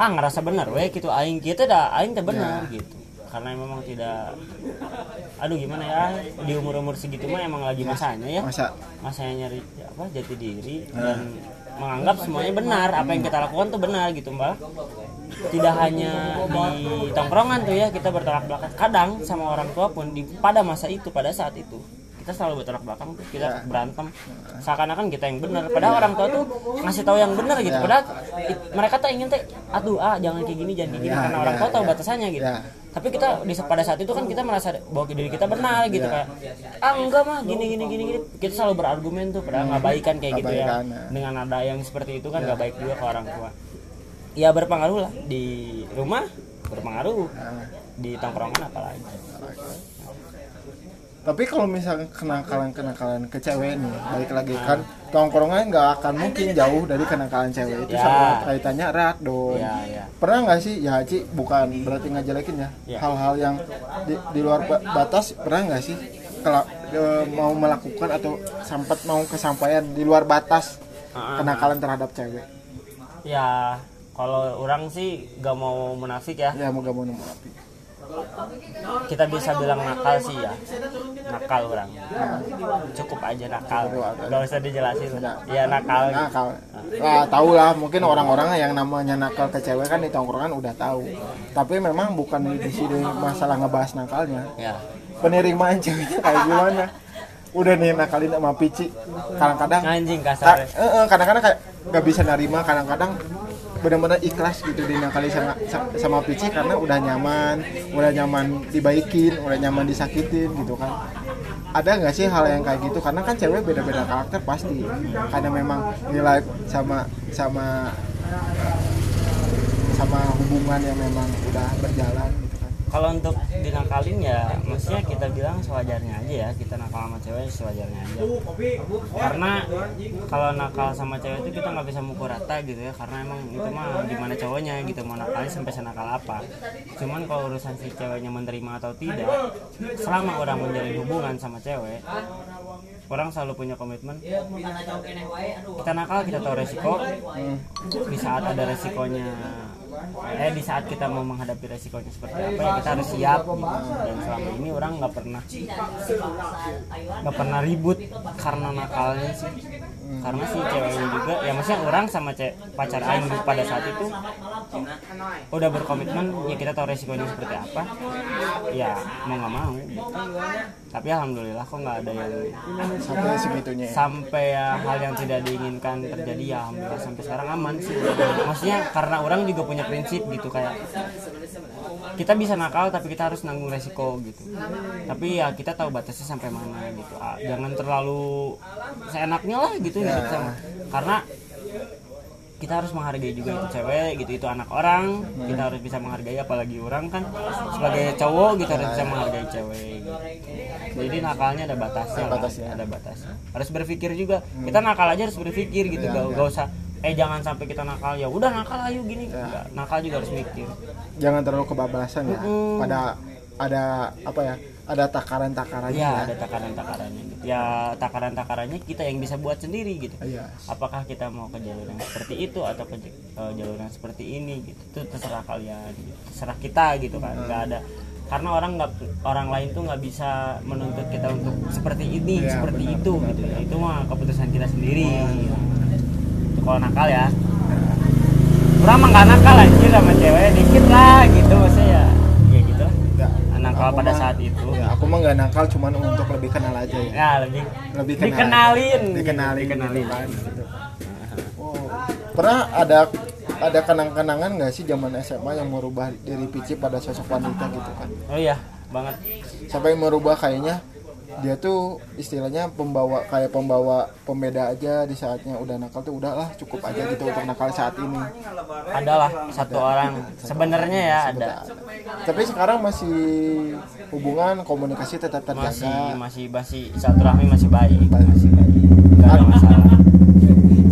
Ah ngerasa benar weh gitu aing kita dah aing teh benar gitu karena memang tidak aduh gimana ya di umur umur segitu mah emang lagi masanya ya. Masa? Masanya nyari apa jati diri dan menganggap semuanya benar apa yang kita lakukan tuh benar gitu mbak. Tidak hanya di tongkrongan tuh ya kita bertolak belakang. Kadang sama orang tua pun di pada masa itu pada saat itu kita selalu bertolak belakang tuh kita berantem. Seakan-akan kita yang benar. Padahal orang tua tuh ngasih tahu yang benar gitu. Padahal it- mereka tuh ingin teh aduh ah jangan kayak gini jangan kayak gini. Ya, karena ya, orang tua tahu ya. batasannya gitu. Ya. tapi kita di pada saat itu kan kita merasa bahwa diri kita benar gitu Ya. kayak ah enggak mah gini gini gini gini. Kita selalu berargumen tuh padahal nggak baik kan kayak gitu ya. Ya. dengan ada yang seperti itu kan nggak baik juga ke orang tua. Ya berpengaruh lah. Di rumah berpengaruh. Di tongkrongan apalagi Tapi kalau misalnya kenakalan-kenakalan ke cewek nih, balik lagi kan tongkrongan nggak akan mungkin jauh dari kenakalan cewek itu Ya. sama kaitannya erat dong. ya ya Pernah nggak sih, ya Ci, bukan berarti ngejelekin ya, Ya. hal-hal yang di, di luar ba- batas pernah nggak sih kela- e, mau melakukan atau sempat mau kesampaian di luar batas Ah, kenakalan terhadap cewek? ya kalau orang sih gak mau munafik ya Ya mau gak mau api. Kita bisa bilang nakal sih ya nakal orang cukup aja nakal gak usah dijelasin ya nakal Nakal. Lah tahu lah, mungkin orang-orang yang namanya nakal ke cewek kan di tongkrongan udah tahu. Tapi memang bukan di sini masalah ngebahas nakalnya. ya Penerimaan ceweknya [LAUGHS] kayak gimana? Udah nih nakalin sama Pici. Kadang-kadang anjing ka- kasar eh, kadang-kadang kayak gak bisa nerima, kadang-kadang benar-benar ikhlas gitu dinakali sama sa- sama Pici karena udah nyaman, udah nyaman dibaikin, udah nyaman disakitin gitu kan. Ada nggak sih hal yang kayak gitu? Karena kan cewek beda-beda karakter pasti. Karena memang nilai sama sama sama hubungan yang memang udah berjalan. Kalau untuk dinakalin ya maksudnya kita bilang sewajarnya aja ya. Kita nakal sama cewek sewajarnya aja. Karena kalau nakal sama cewek itu kita nggak bisa mukul rata gitu ya. Karena emang itu mah gimana cowoknya gitu mau nakalnya sampai senakal apa. Cuman kalau urusan si ceweknya menerima atau tidak selama orang menjalin hubungan sama cewek orang selalu punya komitmen kita nakal kita tahu resiko. Di saat ada resikonya eh di saat kita mau menghadapi resikonya seperti apa ya kita harus siap gitu. dan selama ini orang nggak pernah nggak pernah ribut karena nakalnya sih karena si ceweknya juga ya maksudnya orang sama cewek pacar aing pada saat itu udah berkomitmen ya kita tahu resikonya seperti apa ya mau nggak mau gitu. tapi alhamdulillah kok nggak ada yang sampai segitunya ya. sampai ya hal yang tidak diinginkan terjadi ya alhamdulillah sampai sekarang aman sih maksudnya karena orang juga punya prinsip gitu kayak kita bisa nakal tapi kita harus nanggung resiko gitu tapi ya kita tahu batasnya sampai mana gitu Ah, jangan terlalu seenaknya lah gitu Ya. gitu sama karena kita harus menghargai juga itu cewek gitu itu anak orang kita harus bisa menghargai apalagi orang kan sebagai cowok gitu harus bisa menghargai cewek gitu. jadi nakalnya ada batasnya Ada lah, batasnya. ada batasnya harus berpikir juga kita nakal aja harus berpikir gitu Ya, gak, ya. gak usah eh jangan sampai kita nakal. Ya udah nakal ayo gini. Nggak, nakal juga harus mikir. Jangan terlalu kebablasan ya. Mm-mm. pada ada apa ya ada takaran-takarannya ya ya. ada takaran-takarannya gitu. ya takaran-takarannya kita yang bisa buat sendiri gitu. Iya. apakah kita mau ke jalur yang seperti itu atau ke eh, jalur yang seperti ini gitu? Itu terserah kalian gitu. terserah kita gitu kan. Nggak ada. Karena orang nggak orang lain tuh nggak bisa menuntut kita untuk seperti ini Iya, seperti benar, itu benar, gitu ya. itu mah keputusan kita sendiri. Itu kalau nakal ya. Orang mah nggak nakal anjir sama cewek dikit lah gitu maksudnya ya. Ya gitu. Lah Ya, nakal pada mah- saat itu. ya aku mah nggak nakal cuman untuk lebih kenal aja ya. Ya lebih lebih kenal. dikenalin. Dikenalin. Dikenalin. Kan, gitu. Oh, pernah ada ada kenang-kenangan nggak sih zaman SMA yang merubah diri Pici pada sosok wanita gitu kan? Oh iya banget. Sampai merubah kayaknya dia tuh istilahnya pembawa kayak pembawa pembeda aja di saatnya udah nakal tuh udahlah cukup aja gitu untuk nakal saat ini. Adalah satu orang. Sebenarnya ya ada. tapi sekarang masih hubungan komunikasi tetap masih terjaga. Masih masih masih baik. Baik. masih baik. Nggak ada masalah.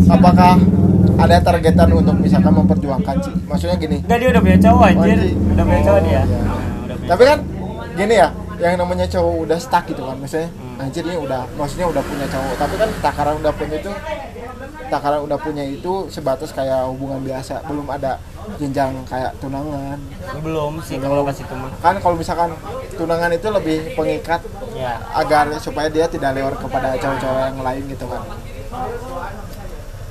apakah ada targetan untuk misalkan memperjuangkan sih? Maksudnya gini. Enggak dia udah punya cowok anjir. anjir. udah punya cowok dia. Oh, iya. Nah, udah punya tapi kan gini ya yang namanya cowok udah stuck gitu kan maksudnya Hmm. anjir ini udah maksudnya udah punya cowok tapi kan takaran udah punya itu takaran udah punya itu sebatas kayak hubungan biasa belum ada jenjang kayak tunangan. Belum sih kalau pas itu mah. Kan kalau misalkan tunangan itu lebih pengikat ya. agar supaya dia tidak lewat kepada cowok-cowok yang lain gitu kan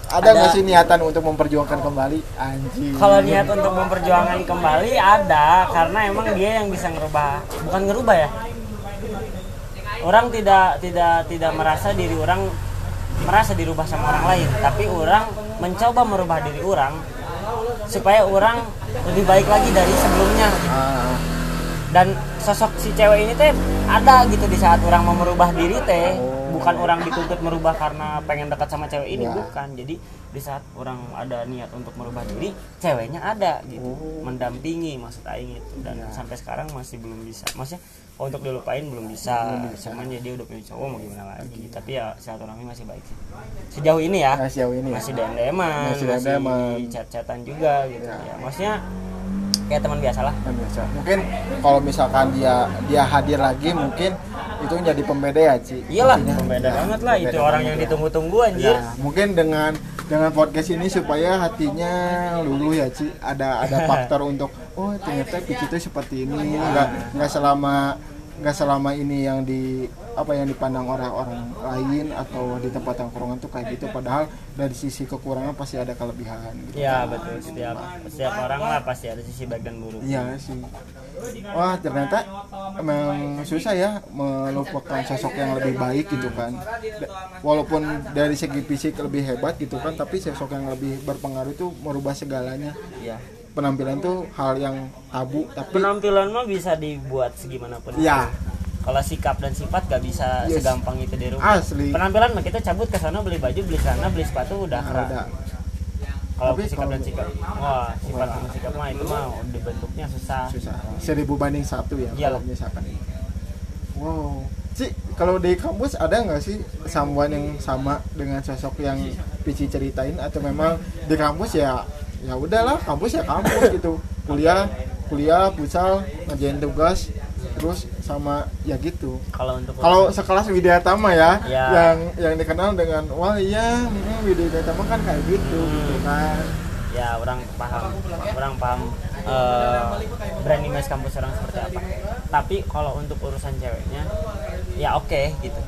ada nggak sih niatan untuk memperjuangkan kembali? Anjing. Kalau niat untuk memperjuangkan kembali ada. Karena emang dia yang bisa ngerubah. Bukan ngerubah ya? Orang tidak tidak tidak merasa diri orang merasa dirubah sama orang lain. Tapi orang mencoba merubah diri orang supaya orang lebih baik lagi dari sebelumnya. Ah, dan sosok si cewek ini teh ada gitu di saat orang mau merubah diri teh. Oh. Bukan orang dituntut merubah karena pengen dekat sama cewek ini Ya. bukan. Jadi di saat orang ada niat untuk merubah diri ceweknya ada gitu. Oh. mendampingi maksud aing itu dan Ya. sampai sekarang masih belum bisa. Maksudnya untuk dilupain belum bisa, cuman ya dia udah punya cowok mau gimana lagi. Tapi ya silaturahmi masih baik sih. Sejauh ini ya. Nah, sejauh ini ya. masih dm dman Masih masih, chat-chatan juga gitu. Ya. ya maksudnya kayak teman biasa lah. Biasa. Mungkin kalau misalkan dia dia hadir lagi mungkin itu menjadi pembeda ya, Ci. Iyalah, Artinya, pembeda ya, banget lah itu pembeda orang banget yang ya. ditunggu-tunggu anjir. Ya, mungkin dengan dengan podcast ini supaya hatinya luluh ya, Ci. Ada ada faktor untuk oh ternyata Pici itu seperti ini, nggak nggak selama nggak selama ini yang di apa yang dipandang orang-orang lain atau di tempat tongkrongan tuh kayak gitu padahal dari sisi kekurangan pasti ada kelebihan gitu. Ya betul setiap setiap orang lah pasti ada sisi baik dan buruk. Iya sih. Wah ternyata emang susah ya melupakan sosok yang lebih baik gitu kan. Walaupun dari segi fisik lebih hebat gitu kan, tapi sosok yang lebih berpengaruh itu merubah segalanya. Ya. Penampilan tuh hal yang tabu, tapi Penampilan mah bisa dibuat segimanapun. ya Kalau sikap dan sifat gak bisa Yes. segampang itu dirubah. asli. Penampilan mah kita cabut ke sana beli baju, beli celana, beli sepatu udah Nah, udah. kalau sikap dan sikap wah sifat sama sikap mah itu mah dibentuknya susah susah seribu banding satu ya Iyalah. kalau misalkan wow sih kalau di kampus ada nggak sih someone yang sama dengan sosok yang Pici ceritain atau memang di kampus ya ya udahlah kampus ya kampus gitu. Kuliah kuliah futsal ngerjain tugas terus sama ya gitu. Kalau untuk kalau sekelas Widya Tama ya, Ya. yang yang dikenal dengan wah iya Widya Tama kan kayak gitu Hmm. gitu kan. Ya orang paham orang paham eh, brand image kampus orang seperti apa. Tapi kalau untuk urusan ceweknya ya oke gitu.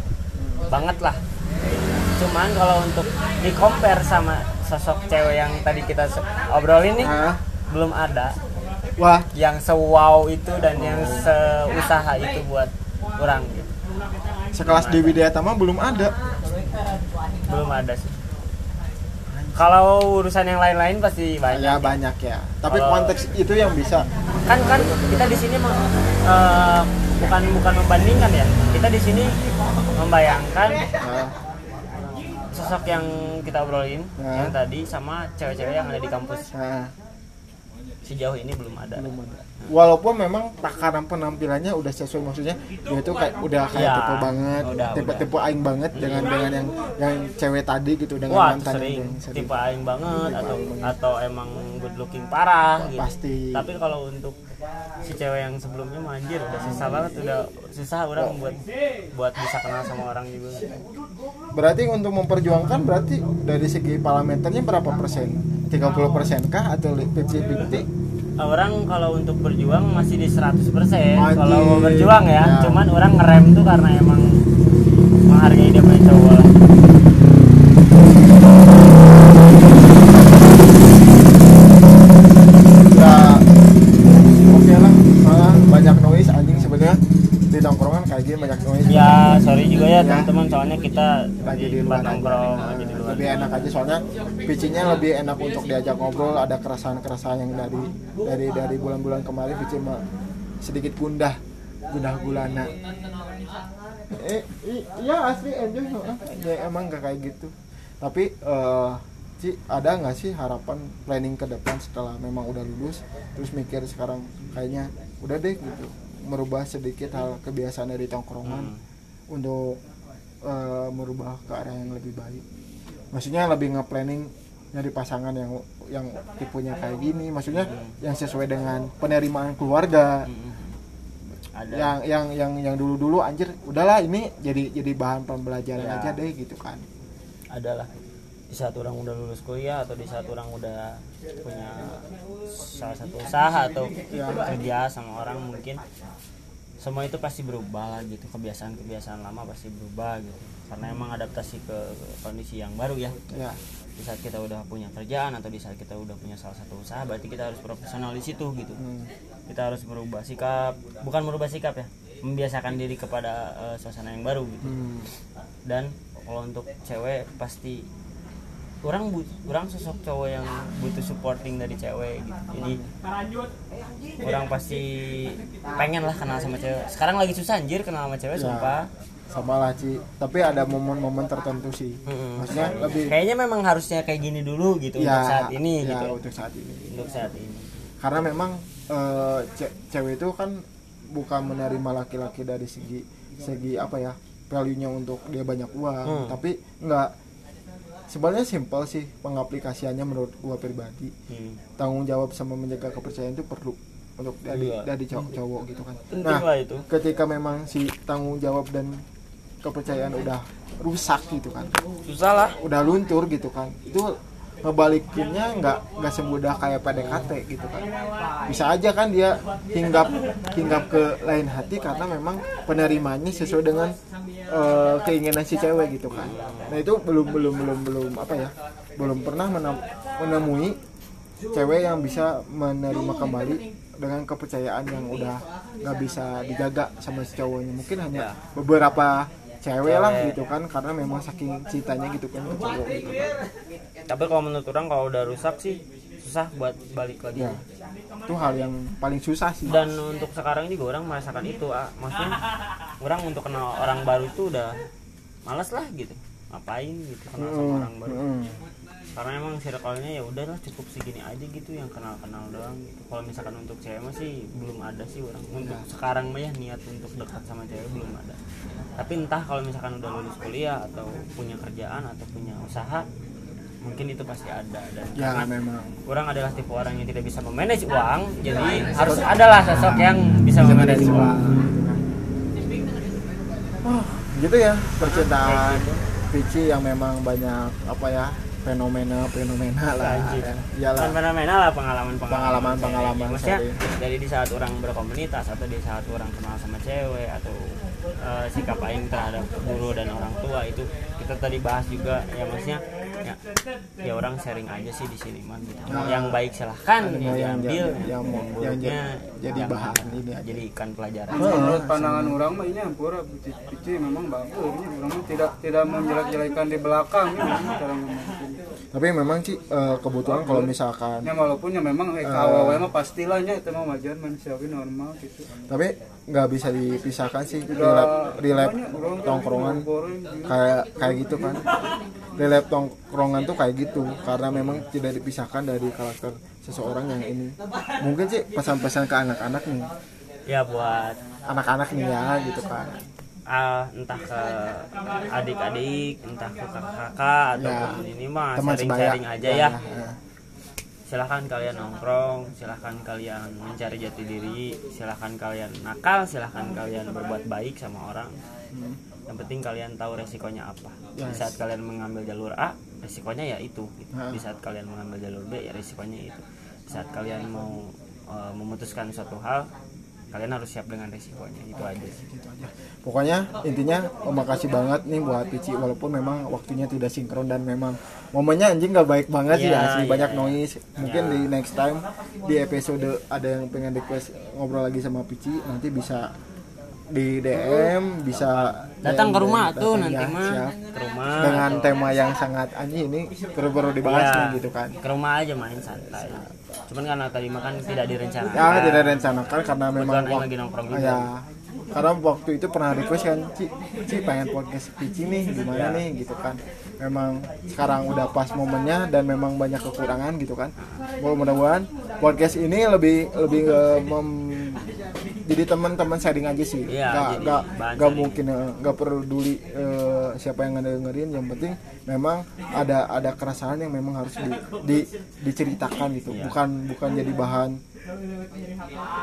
Banget lah. Cuman kalau untuk di compare sama sosok cewek yang tadi kita obrolin nih Nah, belum ada. Wah. Yang se-wow itu dan yang seusaha itu buat orang. Gitu sekelas di Widya Tama belum ada. Belum ada sih. Kalau urusan yang lain-lain pasti banyak. Ya banyak ya. Tapi Kalau- konteks itu yang bisa. Kan kan kita di sini eh, bukan bukan membandingkan ya. Kita di sini membayangkan sosok yang kita obrolin Nah. yang tadi sama cewek-cewek yang ada di kampus nah, sejauh ini belum ada. Belum ada. Walaupun memang takaran penampilannya udah sesuai maksudnya dia tuh kayak udah kayak Ya, tipe banget udah, tipe udah. tipe aing banget dengan dengan yang yang cewek tadi gitu dengan wah itu mantan sering yang sering. tipe aing banget Tipe atau aing banget. atau emang good looking parah gitu. Pasti. tapi kalau untuk si cewek yang sebelumnya mah anjir udah susah banget udah susah orang buat buat bisa kenal sama orang juga. Berarti untuk memperjuangkan berarti dari segi parameternya berapa persen? 30 persen kah? Atau 50-50 orang kalau untuk berjuang masih di 100% Anjir. kalau mau berjuang ya. Ya. cuman orang ngerem tuh karena emang menghargai dia punya cowok lah ya oke lah malah banyak noise anjing sebenarnya di tongkrongan kayak gini banyak noise ya sorry juga ya Ya. teman-teman soalnya kita lagi di tempat nongkrong lagi di lebih enak aja. Soalnya pitchingnya lebih enak untuk diajak ngobrol ada keresahan-keresahan yang dari dari dari bulan-bulan kemarin mah sedikit gundah gundah gulana. Eh iya asli enjoy ya emang gak kayak gitu. Tapi eh Ci, ada nggak sih harapan planning ke depan setelah memang udah lulus terus mikir sekarang kayaknya udah deh gitu merubah sedikit hal kebiasaan dari tongkrongan Hmm. untuk eh, merubah ke arah yang lebih baik maksudnya lebih nge-planning nyari pasangan yang yang tipenya kayak gini. Maksudnya yang sesuai dengan penerimaan keluarga. Ada. Yang yang yang yang dulu dulu anjir udahlah ini jadi jadi bahan pembelajaran Ya. aja deh gitu kan. Adalah. Di saat orang udah lulus kuliah atau di saat orang udah punya salah satu usaha atau kerja sama orang mungkin semua itu pasti berubah lah gitu. Kebiasaan-kebiasaan lama pasti berubah gitu. Karena emang adaptasi ke kondisi yang baru ya. Ya. Di saat kita udah punya kerjaan atau di saat kita udah punya salah satu usaha berarti kita harus profesional di situ gitu. Hmm. kita harus merubah sikap bukan merubah sikap ya membiasakan diri kepada eh, suasana yang baru gitu. Hmm. dan kalau untuk cewek pasti orang but orang sosok cowok yang butuh supporting dari cewek gitu. Jadi orang pasti pengen lah kenal sama cewek. Sekarang lagi susah anjir kenal sama cewek Ya. sumpah. sama lah Ci. Tapi ada momen-momen tertentu sih. Mm-mm. maksudnya lebih kayaknya memang harusnya kayak gini dulu gitu ya, untuk saat ini ya, gitu. untuk saat ini. Untuk saat ini. Karena memang eh, ce- cewek itu kan bukan menerima laki-laki dari segi segi apa ya value nya untuk dia banyak uang. Hmm. tapi enggak sebenarnya simpel sih pengaplikasiannya menurut gua pribadi. Hmm. tanggung jawab sama menjaga kepercayaan itu perlu untuk dari Iya. dari cowok, cowok gitu kan. Nah itu. ketika memang si tanggung jawab dan kepercayaan udah rusak gitu kan. Susah lah. Udah luntur gitu kan. Itu ngebalikinnya nggak nggak semudah kayak PDKT gitu kan. Bisa aja kan dia hinggap hinggap ke lain hati karena memang penerimanya sesuai dengan eh, keinginan si cewek gitu kan. Nah itu belum belum belum belum apa ya belum pernah menem- menemui cewek yang bisa menerima kembali dengan kepercayaan yang udah nggak bisa dijaga sama si cowoknya. Mungkin hanya beberapa cewek lah gitu kan karena memang saking cintanya gitu kan ke cowok gitu kan. tapi kalau menurut orang kalau udah rusak sih susah buat balik lagi ya itu hal yang paling susah sih dan untuk sekarang juga orang merasakan itu ah. maksudnya orang untuk kenal orang baru itu udah malas lah gitu ngapain gitu kenal sama orang baru mm. Karena emang circle-nya ya udahlah cukup segini aja gitu yang kenal-kenal doang gitu. kalau misalkan untuk cewek mah sih belum ada sih orang. Untuk sekarang mah ya niat untuk dekat sama cewek belum ada. Tapi entah kalau misalkan udah lulus kuliah atau punya kerjaan atau punya usaha mungkin itu pasti ada. Dan ya karena memang. orang adalah tipe orang yang tidak bisa memanage uang jadi harus adalah sosok yang bisa memanage uang. Oh, gitu ya percintaan Pici yang memang banyak apa ya fenomena fenomena lah. Ya. Kan fenomenal lah pengalaman Pengalaman- pengalaman maksudnya dari di saat orang berkomunitas atau di saat orang kenal sama cewek atau eh, sikap aing terhadap guru dan orang tua itu kita tadi bahas juga ya maksudnya ya, ya orang sharing aja sih di sini man. Gitu. Nah. yang baik silahkan Ada yang yang diambil yang- yang yang buruknya jadi- bahan ini aja. jadi ikan pelajaran. Menurut pandangan orang mah ini pura pici, memang bagus. Ini orang tidak tidak menjelek-jelekan di belakang ini cara ngomong tapi memang sih eh, kebetulan kalau misalkan ya walaupun ya memang eh, kawawa mah pastilah nya itu mah wajar manusiawi normal gitu. Tapi nggak bisa dipisahkan sih relap relap tongkrongan kayak kayak gitu kan. Relap tongkrongan tuh kayak gitu karena memang tidak dipisahkan dari karakter seseorang yang ini. Mungkin sih pesan-pesan ke anak-anak nih. Ya buat anak-anak nih ya gitu kan ah, entah ke adik-adik entah ke kakak-kakak ataupun ini mah sharing-sharing aja ya. Ya. silahkan kalian nongkrong silahkan kalian mencari jati diri silahkan kalian nakal silahkan kalian berbuat baik sama orang. Yang penting kalian tahu resikonya apa. Di saat kalian mengambil jalur A resikonya ya itu gitu. Di saat kalian mengambil jalur B ya resikonya itu. Di saat kalian mau eh, memutuskan suatu hal kalian harus siap dengan resikonya itu aja sih gitu aja. Pokoknya intinya oh, makasih banget nih buat Pici walaupun memang waktunya tidak sinkron dan memang momennya anjing nggak baik banget sih Iya, asli iya, banyak iya. noise. Mungkin Iya. di next time di episode ada yang pengen request ngobrol lagi sama Pici nanti bisa di DM bisa datang ke rumah tuh ya, nanti mah siap. ke rumah dengan tema yang sangat anjing ini perlu-perlu dibahas nih gitu kan. ke rumah aja main santai cuman karena tadi makan tidak direncanakan Ya tidak rencanakan karena memang Kebetulan Aing wak- lagi nongkrong juga. ya karena waktu itu pernah request kan Ci, Ci pengen podcast Pici nih gimana Ya. nih gitu kan memang sekarang udah pas momennya dan memang banyak kekurangan gitu kan mudah-mudahan podcast ini lebih lebih eh, mem- jadi teman-teman sharing aja sih. Iya, nggak nggak mungkin eh, nggak peduli eh, siapa yang dengerin yang penting memang ada ada keresahan yang memang harus di, di- diceritakan gitu. Iya. bukan bukan jadi bahan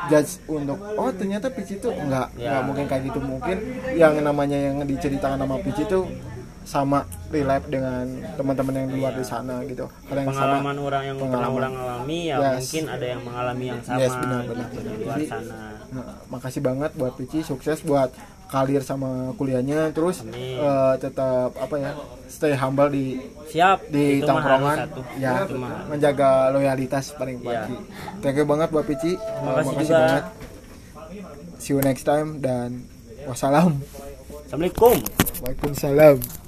judge untuk oh ternyata Pici itu enggak Ya. enggak mungkin kayak gitu. Mungkin yang namanya yang diceritakan sama Pici itu sama relate dengan teman-teman yang di luar di sana gitu Kalau yang sama pengalaman orang yang pernah pengalaman. orang alami ya Yes. mungkin ada yang mengalami yang sama Yes, benar, benar, gitu, benar. di luar Jadi- sana Nah, makasih banget buat Pici sukses buat kalir sama kuliahnya terus Amin. eh, tetap apa ya stay humble di siap di tongkrongan ya menjaga loyalitas paling Iya. pagi. Thank you banget buat Pici. Makasih juga. banget. See you next time dan wassalam. assalamualaikum Waalaikumsalam.